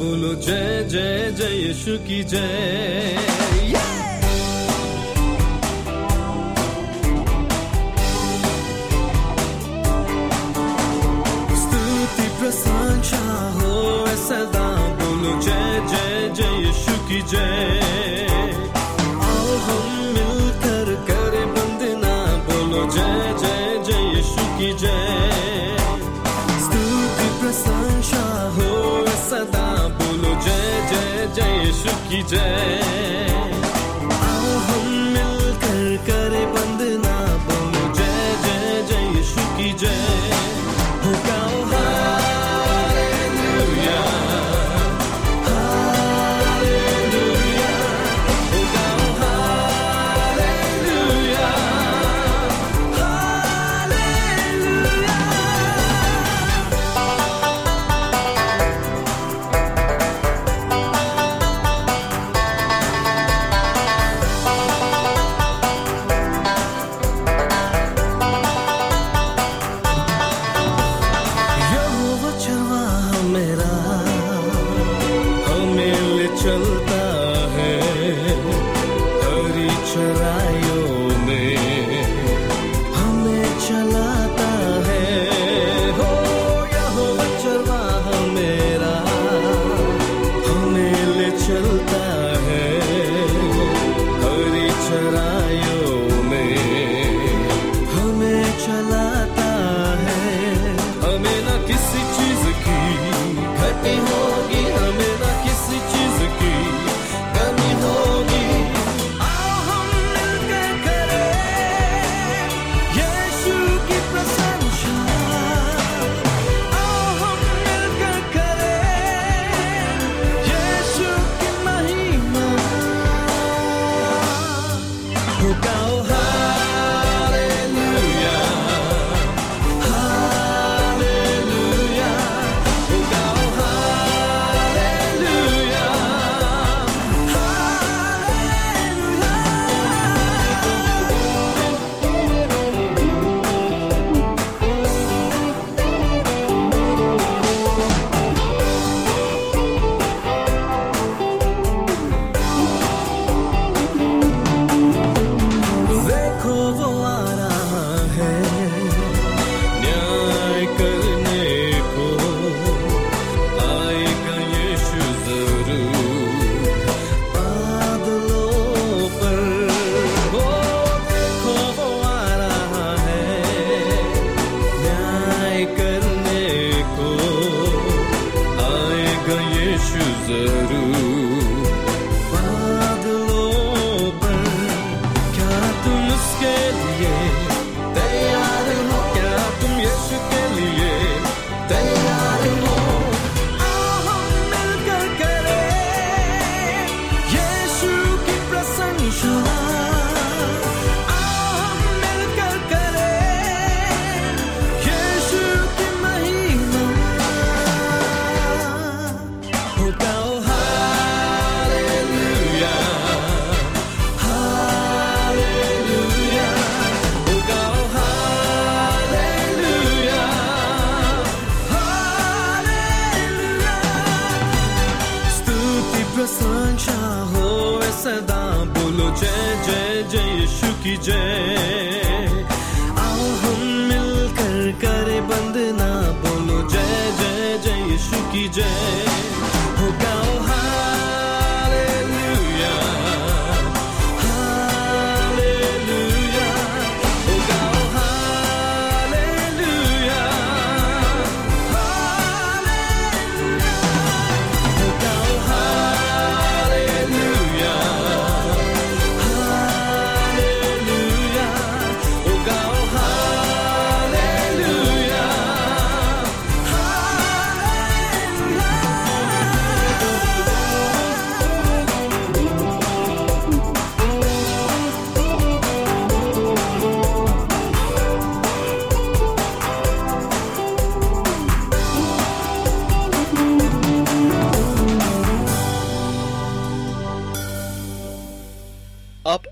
बोलो जय जय जय यीशु की जय। gider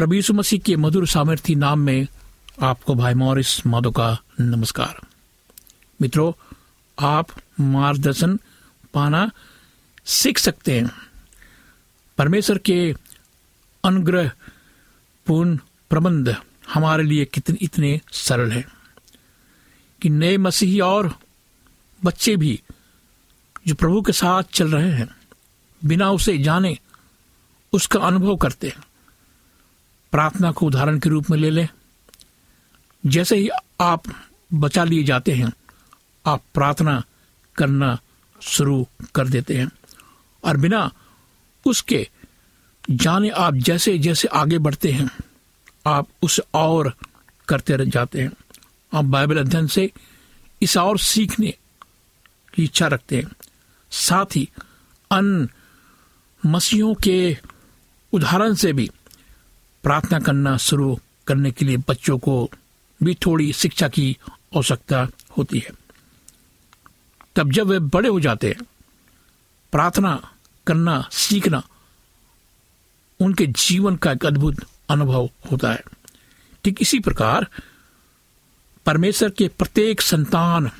प्रभु मसीह के मधुर सामर्थी नाम में आपको भाई मॉरिस माधो का नमस्कार। मित्रों, आप मार्गदर्शन पाना सीख सकते हैं। परमेश्वर के अनुग्रह पूर्ण प्रबंध हमारे लिए कितने, इतने सरल हैं कि नए मसीही और बच्चे भी जो प्रभु के साथ चल रहे हैं, बिना उसे जाने उसका अनुभव करते हैं। प्रार्थना को उदाहरण के रूप में ले लें। जैसे ही आप बचा लिए जाते हैं, आप प्रार्थना करना शुरू कर देते हैं और बिना उसके जाने आप जैसे जैसे आगे बढ़ते हैं, आप उसे और करते रह जाते हैं। आप बाइबल अध्ययन से इस और सीखने की इच्छा रखते हैं। साथ ही अन्य मसीहों के उदाहरण से भी प्रार्थना करना शुरू करने के लिए बच्चों को भी थोड़ी शिक्षा की आवश्यकता होती है। तब जब वे बड़े हो जाते हैं, प्रार्थना करना, सीखना उनके जीवन का एक अद्भुत अनुभव होता है। ठीक इसी प्रकार परमेश्वर के प्रत्येक संतान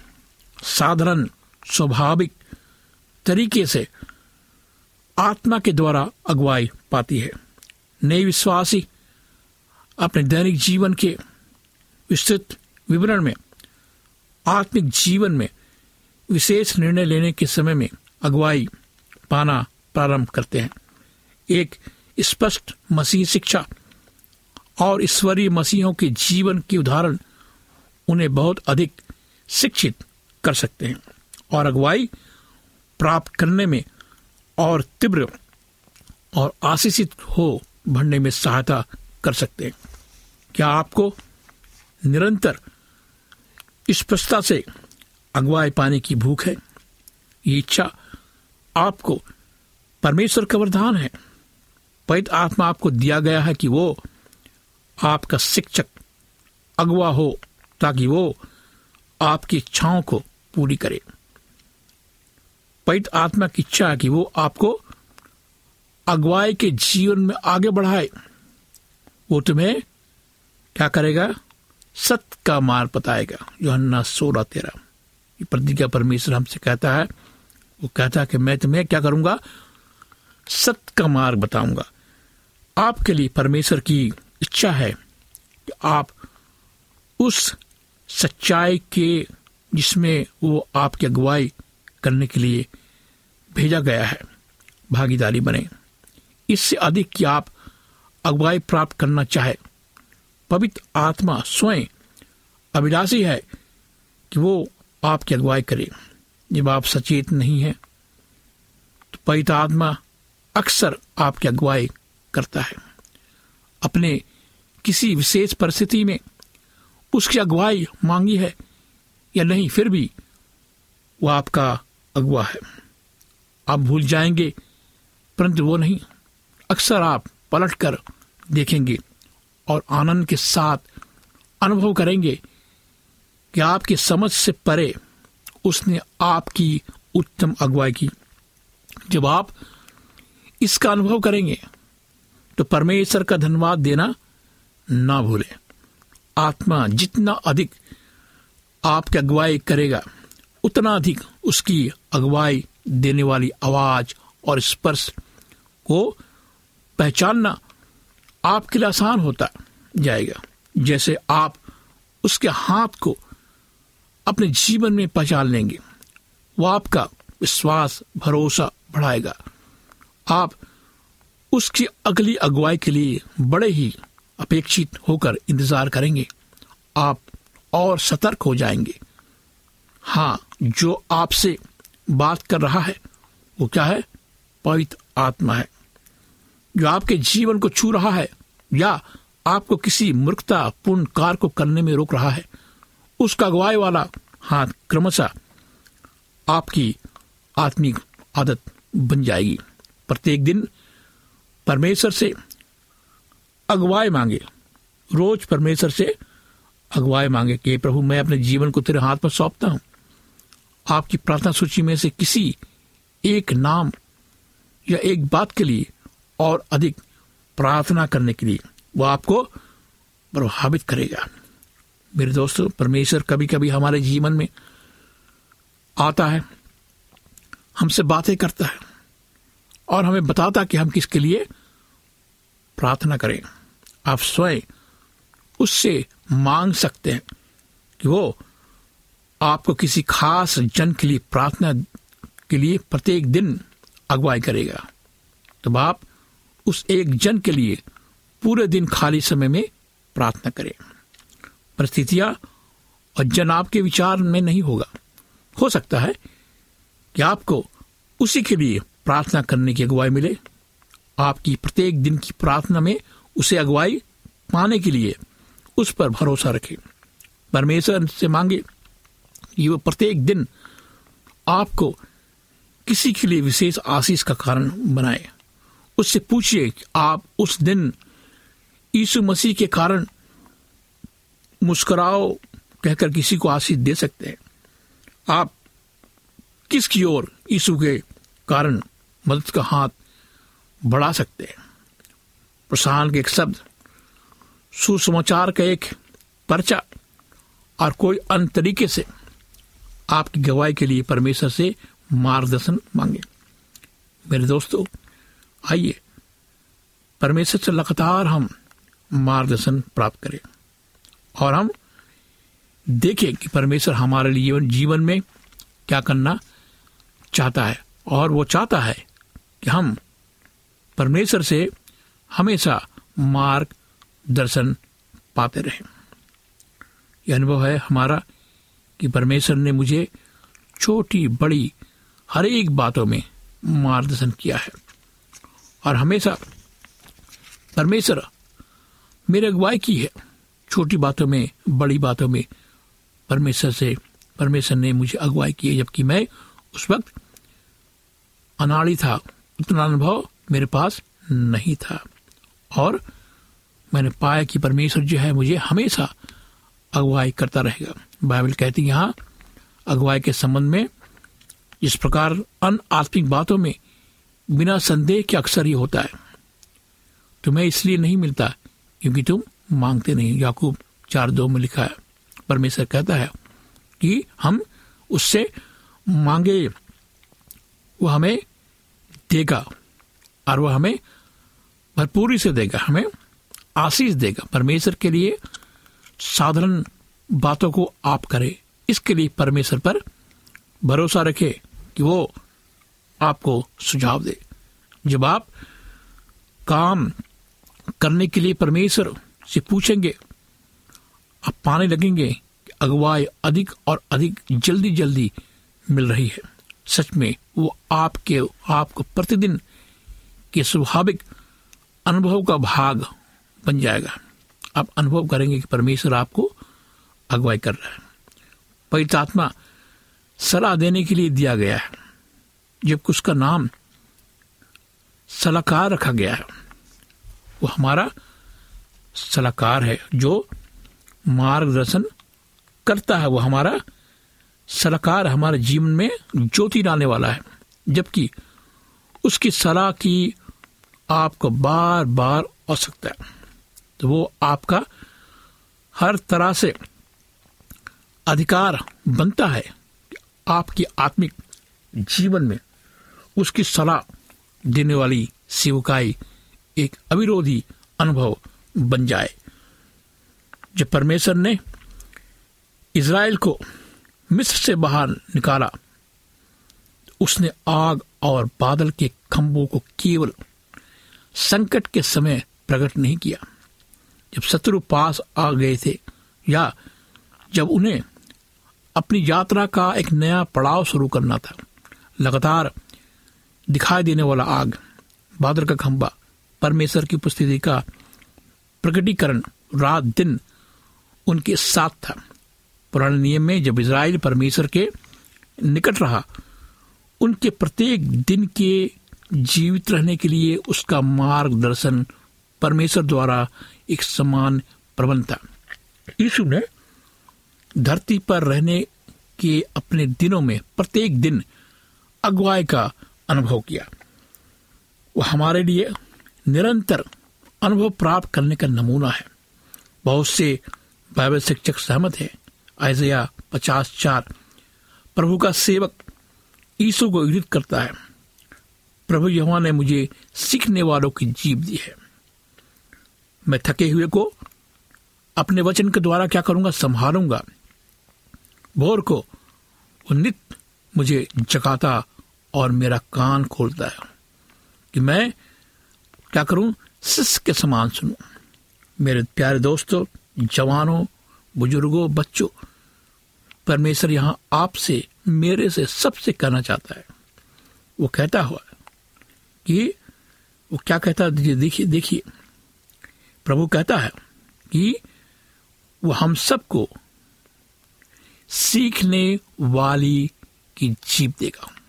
साधारण, स्वाभाविक तरीके से आत्मा के द्वारा अगुवाई पाती है। नए विश्वासी अपने दैनिक जीवन के विस्तृत विवरण में, आत्मिक जीवन में विशेष निर्णय लेने के समय में अगुवाई पाना प्रारंभ करते हैं। एक स्पष्ट मसीह शिक्षा और ईश्वरीय मसीहों के जीवन के उदाहरण उन्हें बहुत अधिक शिक्षित कर सकते हैं और अगुवाई प्राप्त करने में और तीव्र और आशीषित हो बढ़ने में सहायता कर सकते हैं। क्या आपको निरंतर स्पष्टता से अगुवाई पाने की भूख है? ये इच्छा आपको परमेश्वर का वरदान है। पवित्र आत्मा आपको दिया गया है कि वो आपका शिक्षक अगुवा हो, ताकि वो आपकी इच्छाओं को पूरी करे। पवित्र आत्मा की इच्छा है कि वो आपको अगुवाई के जीवन में आगे बढ़ाए, वो तुम्हें क्या करेगा? सत्य का मार्ग बताएगा जो अन्ना सोलह तेरह। ये प्रतिज्ञा परमेश्वर हमसे कहता है, वो कहता है कि मैं तुम्हें क्या करूँगा? सत्य का मार्ग बताऊँगा। आपके लिए परमेश्वर की इच्छा है कि आप उस सच्चाई के जिसमें वो आपकी अगुवाई करने के लिए भेजा गया है। भागीदारी बने। इससे अधिक कि आप अगुवाई प्राप्त करना चाहे। पवित्र आत्मा स्वयं अभिलाषी है कि वो आपकी अगुवाई करे। जब आप सचेत नहीं हैं तो पवित्र आत्मा अक्सर आपकी अगुवाई करता है। अपने किसी विशेष परिस्थिति में उसकी अगुवाई मांगी है या नहीं, फिर भी वो आपका अगुआ है। आप भूल जाएँगे, परंतु वो नहीं। अक्सर आप पलट कर देखेंगे और आनंद के साथ अनुभव करेंगे कि आपकी समझ से परे उसने आपकी उत्तम अगुवाई की। जब आप इसका अनुभव करेंगे तो परमेश्वर का धन्यवाद देना ना भूले। आत्मा जितना अधिक आपकी अगुवाई करेगा, उतना अधिक उसकी अगुवाई देने वाली आवाज़ और स्पर्श को पहचानना आपके लिए आसान होता जाएगा। जैसे आप उसके हाथ को अपने जीवन में पहचान लेंगे, वो आपका विश्वास, भरोसा बढ़ाएगा। आप उसकी अगली अगुवाई के लिए बड़े ही अपेक्षित होकर इंतज़ार करेंगे। आप और सतर्क हो जाएँगे। हाँ जो आपसे बात कर रहा है, वो क्या है? पवित्र आत्मा है। जो आपके जीवन को छू रहा है या आपको किसी मूर्खता पूर्ण कार्य को करने में रोक रहा है, उसका अगुवाई वाला हाथ क्रमशः आपकी आत्मिक आदत बन जाएगी। प्रत्येक दिन परमेश्वर से अगुवाई मांगे। रोज परमेश्वर से अगुवाई मांगे कि, प्रभु, मैं अपने जीवन को तेरे हाथ में सौंपता हूँ। आपकी प्रार्थना सूची में से किसी एक नाम या एक बात के लिए और अधिक प्रार्थना करने के लिए वो आपको प्रभावित करेगा। मेरे दोस्तों, परमेश्वर कभी कभी हमारे जीवन में आता है, हमसे बातें करता है और हमें बताता कि हम किसके लिए प्रार्थना करें। आप स्वयं उससे मांग सकते हैं कि वो आपको किसी खास जन के लिए प्रार्थना के लिए प्रत्येक दिन अगुवाई करेगा। तब आप उस एक जन के लिए पूरे दिन खाली समय में प्रार्थना करें। परिस्थितियाँ और जन आपके विचार में नहीं होगा। हो सकता है कि आपको उसी के लिए प्रार्थना करने की अगुवाई मिले। आपकी प्रत्येक दिन की प्रार्थना में उसे अगुवाई पाने के लिए उस पर भरोसा रखें। परमेश्वर से मांगे कि वह प्रत्येक दिन आपको किसी के लिए विशेष आशीष का कारण बनाए। उससे पूछिए आप उस दिन यीशु मसीह के कारण मुस्कुराओ, कहकर किसी को आशीष दे सकते हैं। आप किसकी ओर यीशु के कारण मदद का हाथ बढ़ा सकते हैं? प्रसारण के एक शब्द, सुसमाचार का एक पर्चा और कोई अन्य तरीके से आपकी गवाही के लिए परमेश्वर से मार्गदर्शन मांगे। मेरे दोस्तों आइए, परमेश्वर से लगातार हम मार्गदर्शन प्राप्त करें और हम देखें कि परमेश्वर हमारे लिए जीवन में क्या करना चाहता है और वो चाहता है कि हम परमेश्वर से हमेशा मार्ग दर्शन पाते रहें। यह अनुभव है हमारा कि परमेश्वर ने मुझे छोटी बड़ी हर एक बातों में मार्गदर्शन किया है। और हमेशा परमेश्वर मेरे अगुवाई की है। छोटी बातों में, बड़ी बातों में परमेश्वर से, परमेश्वर ने मुझे अगुवाई की है, जबकि मैं उस वक्त अनाड़ी था। उतना अनुभव मेरे पास नहीं था। और मैंने पाया कि परमेश्वर जो है, मुझे हमेशा अगुवाई करता रहेगा। बाइबल कहती यहाँ अगुवाई के संबंध में इस प्रकार अन आत्मिक बातों में बिना संदेह के अक्सर ही होता है। तुम्हें इसलिए नहीं मिलता, क्योंकि तुम मांगते नहीं। याकूब चार दो में लिखा है, परमेश्वर कहता है कि हम उससे मांगे, वो हमें देगा और वह हमें भरपूरी से देगा, हमें आशीष देगा। परमेश्वर के लिए साधारण बातों को आप करें। इसके लिए परमेश्वर पर भरोसा रखें कि वो आपको सुझाव दे। जब आप काम करने के लिए परमेश्वर से पूछेंगे। आप पाने लगेंगे कि अगुवाई अधिक और अधिक जल्दी जल्दी मिल रही है। सच में वो आपके, आपको प्रतिदिन के स्वाभाविक अनुभव का भाग बन जाएगा। आप अनुभव करेंगे कि परमेश्वर आपको अगुवाई कर रहा है। पवित्र आत्मा सलाह देने के लिए दिया गया है। जबकि उसका नाम सलाहकार रखा गया है, वो हमारा सलाहकार है, जो मार्गदर्शन करता है, वो हमारा सलाहकार हमारे जीवन में ज्योति डालने वाला है, जबकि उसकी सलाह की आपको बार बार आवश्यकता है। तो वो आपका हर तरह से अधिकार बनता है आपकी आत्मिक जीवन में उसकी सलाह देने वाली सेवकाई एक अविरोधी अनुभव बन जाए। जब परमेश्वर ने इज़राइल को मिस्र से बाहर निकाला, उसने आग और बादल के खंभों को केवल संकट के समय प्रकट नहीं किया। जब शत्रु पास आ गए थे या जब उन्हें अपनी यात्रा का एक नया पड़ाव शुरू करना था, लगातार दिखाई देने वाला आग, बादल का खंभा परमेश्वर की उपस्थिति का प्रकटीकरण रात दिन उनके साथ था। पुराने नियम में जब इज़राइल परमेश्वर के निकट रहा, उनके प्रत्येक दिन के जीवित रहने के लिए उसका मार्गदर्शन परमेश्वर द्वारा एक समान प्रबंध था। यीशु ने धरती पर रहने के अपने दिनों में प्रत्येक दिन अगुवाई का अनुभव किया। वो हमारे लिए निरंतर अनुभव प्राप्त करने का नमूना है। बहुत से बाइबल शिक्षक सहमत है। आयजया पचास चार, प्रभु का सेवक ईसु को इंगित करता है। प्रभु यहोवा ने मुझे सीखने वालों की जीव दी है। मैं थके हुए को अपने वचन के द्वारा क्या करूँगा? संभालूँगा। भोर को वो नित मुझे जगाता और मेरा कान खोलता है कि मैं क्या करूँ? शिष्य के समान सुनूं। मेरे प्यारे दोस्तों, जवानों, बुज़ुर्गों, बच्चों, परमेश्वर यहाँ आपसे, मेरे से सबसे कहना चाहता है। वो कहता हुआ कि वो क्या कहता है? देखिए देखिए। प्रभु कहता है कि वो हम सबको सीखने वाली की जीप देगा।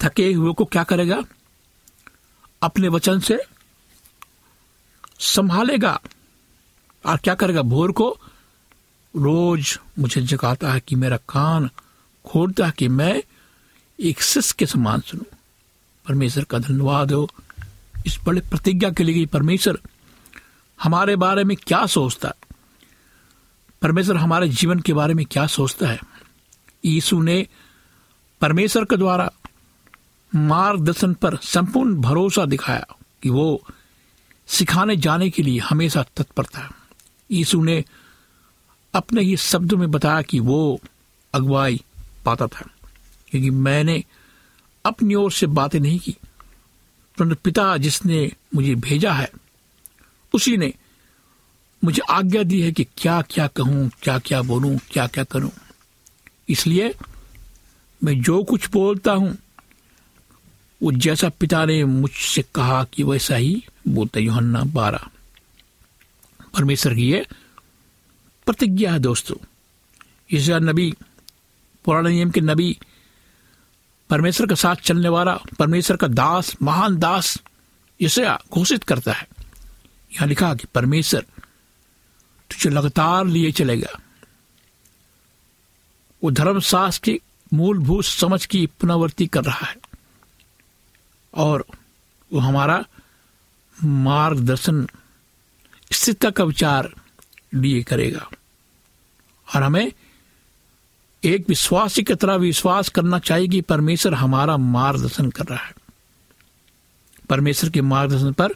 थके हुए को क्या करेगा? अपने वचन से संभालेगा। और क्या करेगा? भोर को रोज मुझे जगाता है कि मेरा कान खोलता है कि मैं एक शिष्य के समान सुनूं। परमेश्वर का धन्यवाद हो। इस बड़े प्रतिज्ञा के लिए परमेश्वर हमारे बारे में क्या सोचता है? परमेश्वर हमारे जीवन के बारे में क्या सोचता है? यीशु ने परमेश्वर के द्वारा मार्गदर्शन पर संपूर्ण भरोसा दिखाया कि वो सिखाने जाने के लिए हमेशा तत्पर था। यीशु ने अपने ही शब्दों में बताया कि वो अगुवाई पाता था, क्योंकि मैंने अपनी ओर से बातें नहीं की। परंतु पिता जिसने मुझे भेजा है, उसी ने मुझे आज्ञा दी है कि क्या क्या कहूँ क्या क्या बोलूँ क्या क्या करूँ। इसलिए मैं जो कुछ बोलता हूँ वो जैसा पिता ने मुझसे कहा कि वैसा ही बोलता योहन्ना बारह। परमेश्वर की ये प्रतिज्ञा है दोस्तों। इस नबी, पुराने नियम के नबी, परमेश्वर के साथ चलने वाला, परमेश्वर का दास, महान दास इसे घोषित करता है। यहाँ लिखा कि परमेश्वर तुझे लगातार लिए चलेगा वो धर्मशास्त्र की मूलभूत समझ की पुनरावृत्ति कर रहा है। और वो हमारा मार्गदर्शन, स्थिरता का विचार लिए करेगा। और हमें एक विश्वासी की तरह विश्वास करना चाहिए कि परमेश्वर हमारा मार्गदर्शन कर रहा है। परमेश्वर के मार्गदर्शन पर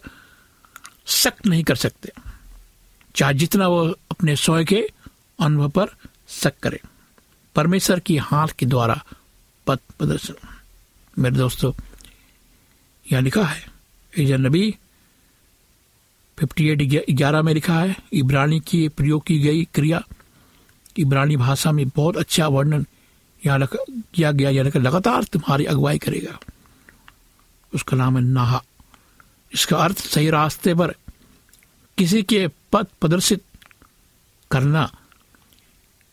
शक नहीं कर सकते। चाहे जितना वो अपने स्वयं के अनुभव पर शक करे। परमेश्वर की हाथ के द्वारा पथ प्रदर्शन। मेरे दोस्तों यहाँ लिखा है। एजा नबी फिफ्टी एट ग्यारह में लिखा है, इब्रानी की प्रयोग की गई क्रिया। इब्रानी भाषा में बहुत अच्छा वर्णन यहाँ किया गया, यानी कि लगातार तुम्हारी अगुवाई करेगा। उसका नाम है नाहा। इसका अर्थ सही रास्ते पर किसी के पद प्रदर्शित करना।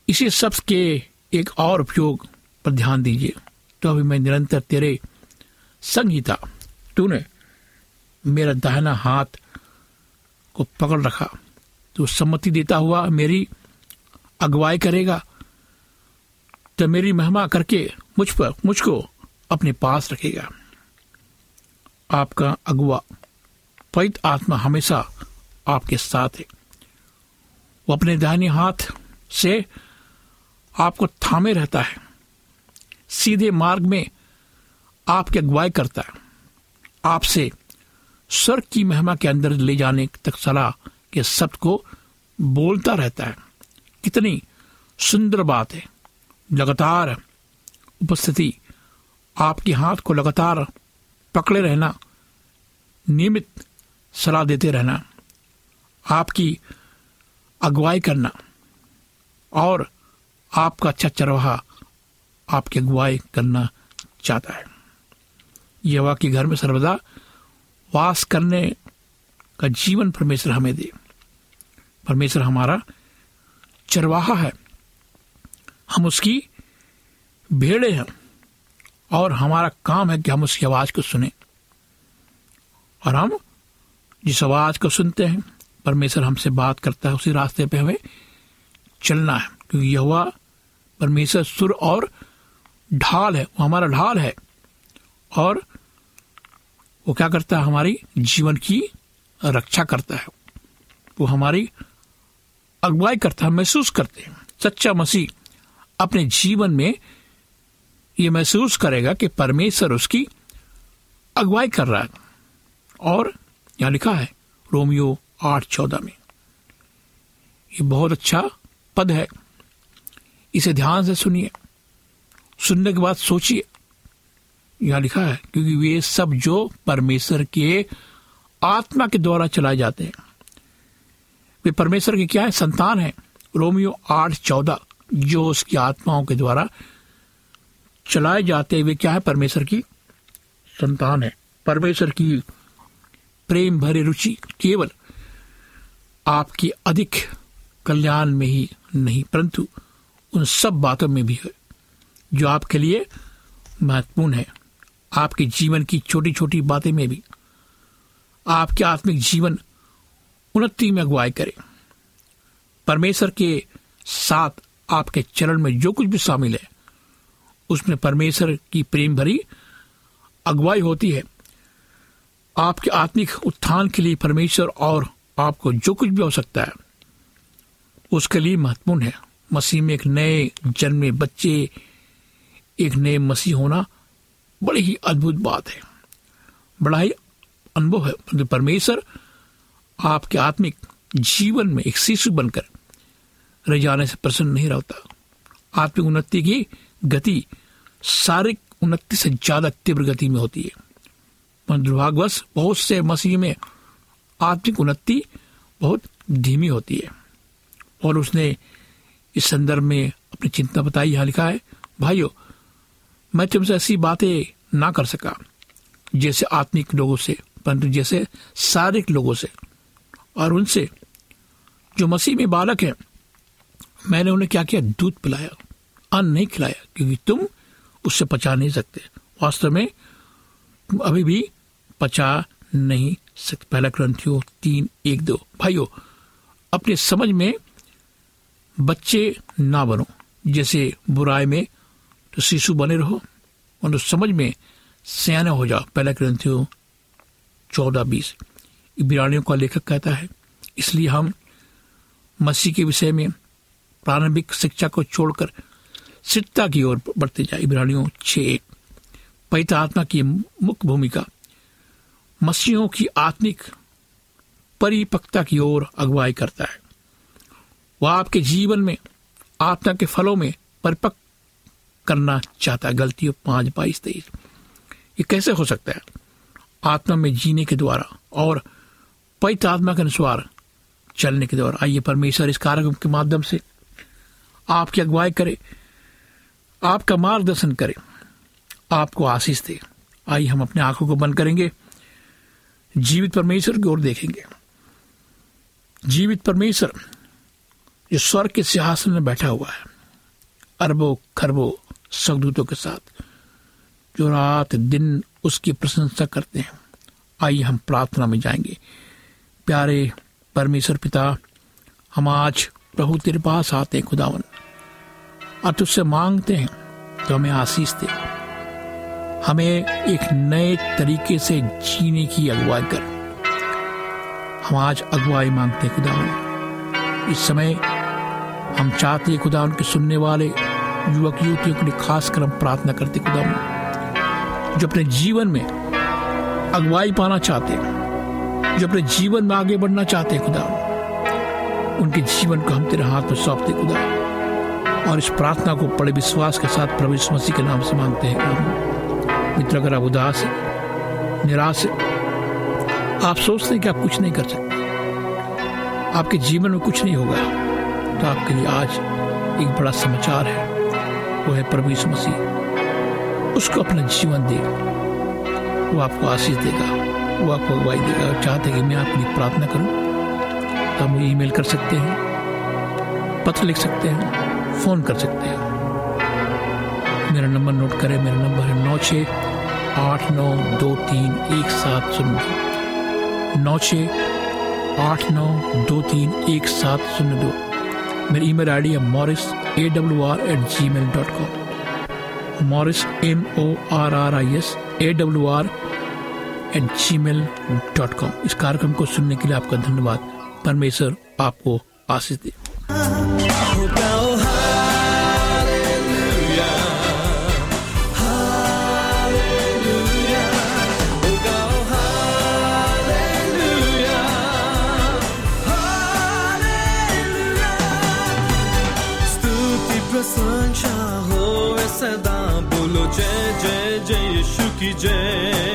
इसी शब्द के एक और उपयोग पर ध्यान दीजिए। तो अभी मैं निरंतर तेरे संगीता तूने मेरा दाहिना हाथ को पकड़ रखा तो सम्मति देता हुआ मेरी अगुवाई करेगा तो मेरी महिमा करके मुझ पर, मुझको अपने पास रखेगा। आपका अगुआ पवित्र आत्मा हमेशा आपके साथ है। वो अपने दाहिने हाथ से आपको थामे रहता है। सीधे मार्ग में आपकी अगुवाई करता है। आपसे स्वर्ग की महिमा के अंदर ले जाने तक सलाह के शब्द को बोलता रहता है। कितनी सुंदर बात है। लगातार उपस्थिति। आपके हाथ को लगातार पकड़े रहना। नियमित सलाह देते रहना। आपकी अगुवाई करना। और आपका अच्छा चरवाहा आपकी अगुवाई करना चाहता है। यवा के घर में सर्वदा वास करने का जीवन परमेश्वर हमें दे। परमेश्वर हमारा चरवाहा है। हम उसकी भेड़े हैं और हमारा काम है कि हम उसकी आवाज़ को सुने। और हम जिस आवाज़ को सुनते हैं, परमेश्वर हमसे बात करता है, उसी रास्ते पे हमें चलना है। क्योंकि यह हुआ परमेश्वर सुर और ढाल है, वो हमारा ढाल है। और वो क्या करता है? हमारी जीवन की रक्षा करता है। वो हमारी अगुवाई करता है, महसूस करते हैं। सच्चा मसीह अपने जीवन में ये महसूस करेगा कि परमेश्वर उसकी अगुवाई कर रहा है। और यहाँ लिखा है, रोमियो आठ चौदह में। ये बहुत अच्छा पद है। इसे ध्यान से सुनिए। सुनने के बाद सोचिए यहाँ लिखा है, क्योंकि वे सब जो परमेश्वर के आत्मा के द्वारा चलाए जाते हैं। वे परमेश्वर के क्या है? संतान है। रोमियो आठ चौदह, जो उसकी आत्माओं के द्वारा चलाए जाते वे क्या है? परमेश्वर की संतान है। परमेश्वर की प्रेम भरे रुचि केवल आपकी अधिक कल्याण में ही नहीं, परंतु उन सब बातों में भी है, जो आपके लिए महत्वपूर्ण है। आपके जीवन की छोटी छोटी बातें में भी। आपके आत्मिक जीवन उन्नति में अगुवाई करे। परमेश्वर के साथ आपके चरण में जो कुछ भी शामिल है, उसमें परमेश्वर की प्रेम भरी अगुवाई होती है। आपके आत्मिक उत्थान के लिए परमेश्वर और आपको जो कुछ भी हो सकता है, उसके लिए महत्वपूर्ण है। मसीह में एक नए जन्मे बच्चे, एक नए मसीह होना बड़ी ही अद्भुत बात है। बड़ा ही अनुभव है। परमेश्वर आपके आत्मिक जीवन में एक शिशु बनकर रह जाने से प्रसन्न नहीं रहता। आत्मिक उन्नति की गति शारीरिक उन्नति से ज़्यादा तीव्र गति में होती है। दुर्भाग्यवश बहुत से मसीह में आत्मिक उन्नति बहुत धीमी होती है। और उसने इस संदर्भ में अपनी चिंता बताई। यहाँ लिखा है, भाइयों, मैं तुमसे ऐसी बातें ना कर सका। जैसे आत्मिक लोगों से, परंतु जैसे शारीरिक लोगों से और उनसे। जो मसीह में बालक है, मैंने उन्हें क्या किया? दूध पिलाया, अन्न नहीं खिलाया, क्योंकि तुम उससे पचा नहीं सकते। वास्तव में तुम अभी भी पचा नहीं सकते। पहला ग्रंथियों तीन, एक, दो। भाइयों, अपने समझ में बच्चे ना बनो। जैसे बुराई में तो शिशु बने रहो और समझ में सियाने हो जाओ। पहला ग्रंथियों चौदह बीस। इब्रानियों का लेखक कहता है, इसलिए हम मसीह के विषय में प्रारंभिक शिक्षा को छोड़कर शिक्षा की ओर बढ़ते जाए। इब्रानियों छ एक। पवित्र आत्मा की मुख्य भूमिका, मसीहों की आत्मिक परिपक्वता की ओर अगुवाई करता है। वह आपके जीवन में, आत्मा के फलों में परिपक्व करना चाहता है। गलतियों पाँच बाईस तेईस। ये कैसे हो सकता है? आत्मा में जीने के द्वारा और पवित्र आत्मा के अनुसार चलने के द्वारा। आइए परमेश्वर इस कार्यक्रम के माध्यम से आपकी अगुवाई करे, आपका मार्गदर्शन करे, आपको आशीष दे। आइए हम अपने आँखों को बंद करेंगे। जीवित परमेश्वर की ओर देखेंगे। जीवित परमेश्वर जो स्वर्ग के सिंहासन में बैठा हुआ है। अरबों, खरबों सवदूतों के साथ। जो रात दिन उसकी प्रशंसा करते हैं। आइए हम प्रार्थना में जाएँगे। प्यारे परमेश्वर पिता, हम आज प्रभु तेरे पास आते हैं, खुदावन। और तुझसे मांगते हैं तो हमें आशीष दे। हमें एक नए तरीके से जीने की अगुवाई कर। हम आज अगुवाई मांगते हैं, खुदावन। इस समय हम चाहते हैं खुदा उनके सुनने वाले युवक, युवतियों के लिए खास कर हम प्रार्थना करते खुदा जो अपने जीवन में अगुवाई पाना चाहते हैं, जो अपने जीवन में आगे बढ़ना चाहते हैं, खुदा उनके जीवन को हम तेरे हाथ में सौंपते खुदा और इस प्रार्थना को बड़े विश्वास के साथ प्रभु यीशु मसीह के नाम से मांगते हैं मित्र, अगर आप उदास है, निराश है, आप सोचते हैं कि आप कुछ नहीं कर सकते, आपके जीवन में कुछ नहीं होगा। तो आपके लिए आज एक बड़ा समाचार है। वो है प्रभु यीशु मसीह। उसको अपना जीवन देगा वो आपको आशीष देगा। वो आपको अगुवाई देगा और चाहते कि मैं आपकी प्रार्थना करूँ। तो आप मुझे ईमेल कर सकते हैं, पत्र लिख सकते हैं, फ़ोन कर सकते हैं। मेरा नंबर नोट करें। मेरा नंबर है नौ छः आठ नौ दो तीन एक सात शून्य। नौ छः आठ नौ दो तीन एक सात शून्य दो। मेरी ईमेल आईडी है Morris A W R at Gmail dot com Morris M O R R I S A W R at Gmail dot com इस कार्यक्रम को सुनने के लिए आपका धन्यवाद। परमेश्वर आपको आशीष दे। सदा बोलो जय जय जय यीशु की जय।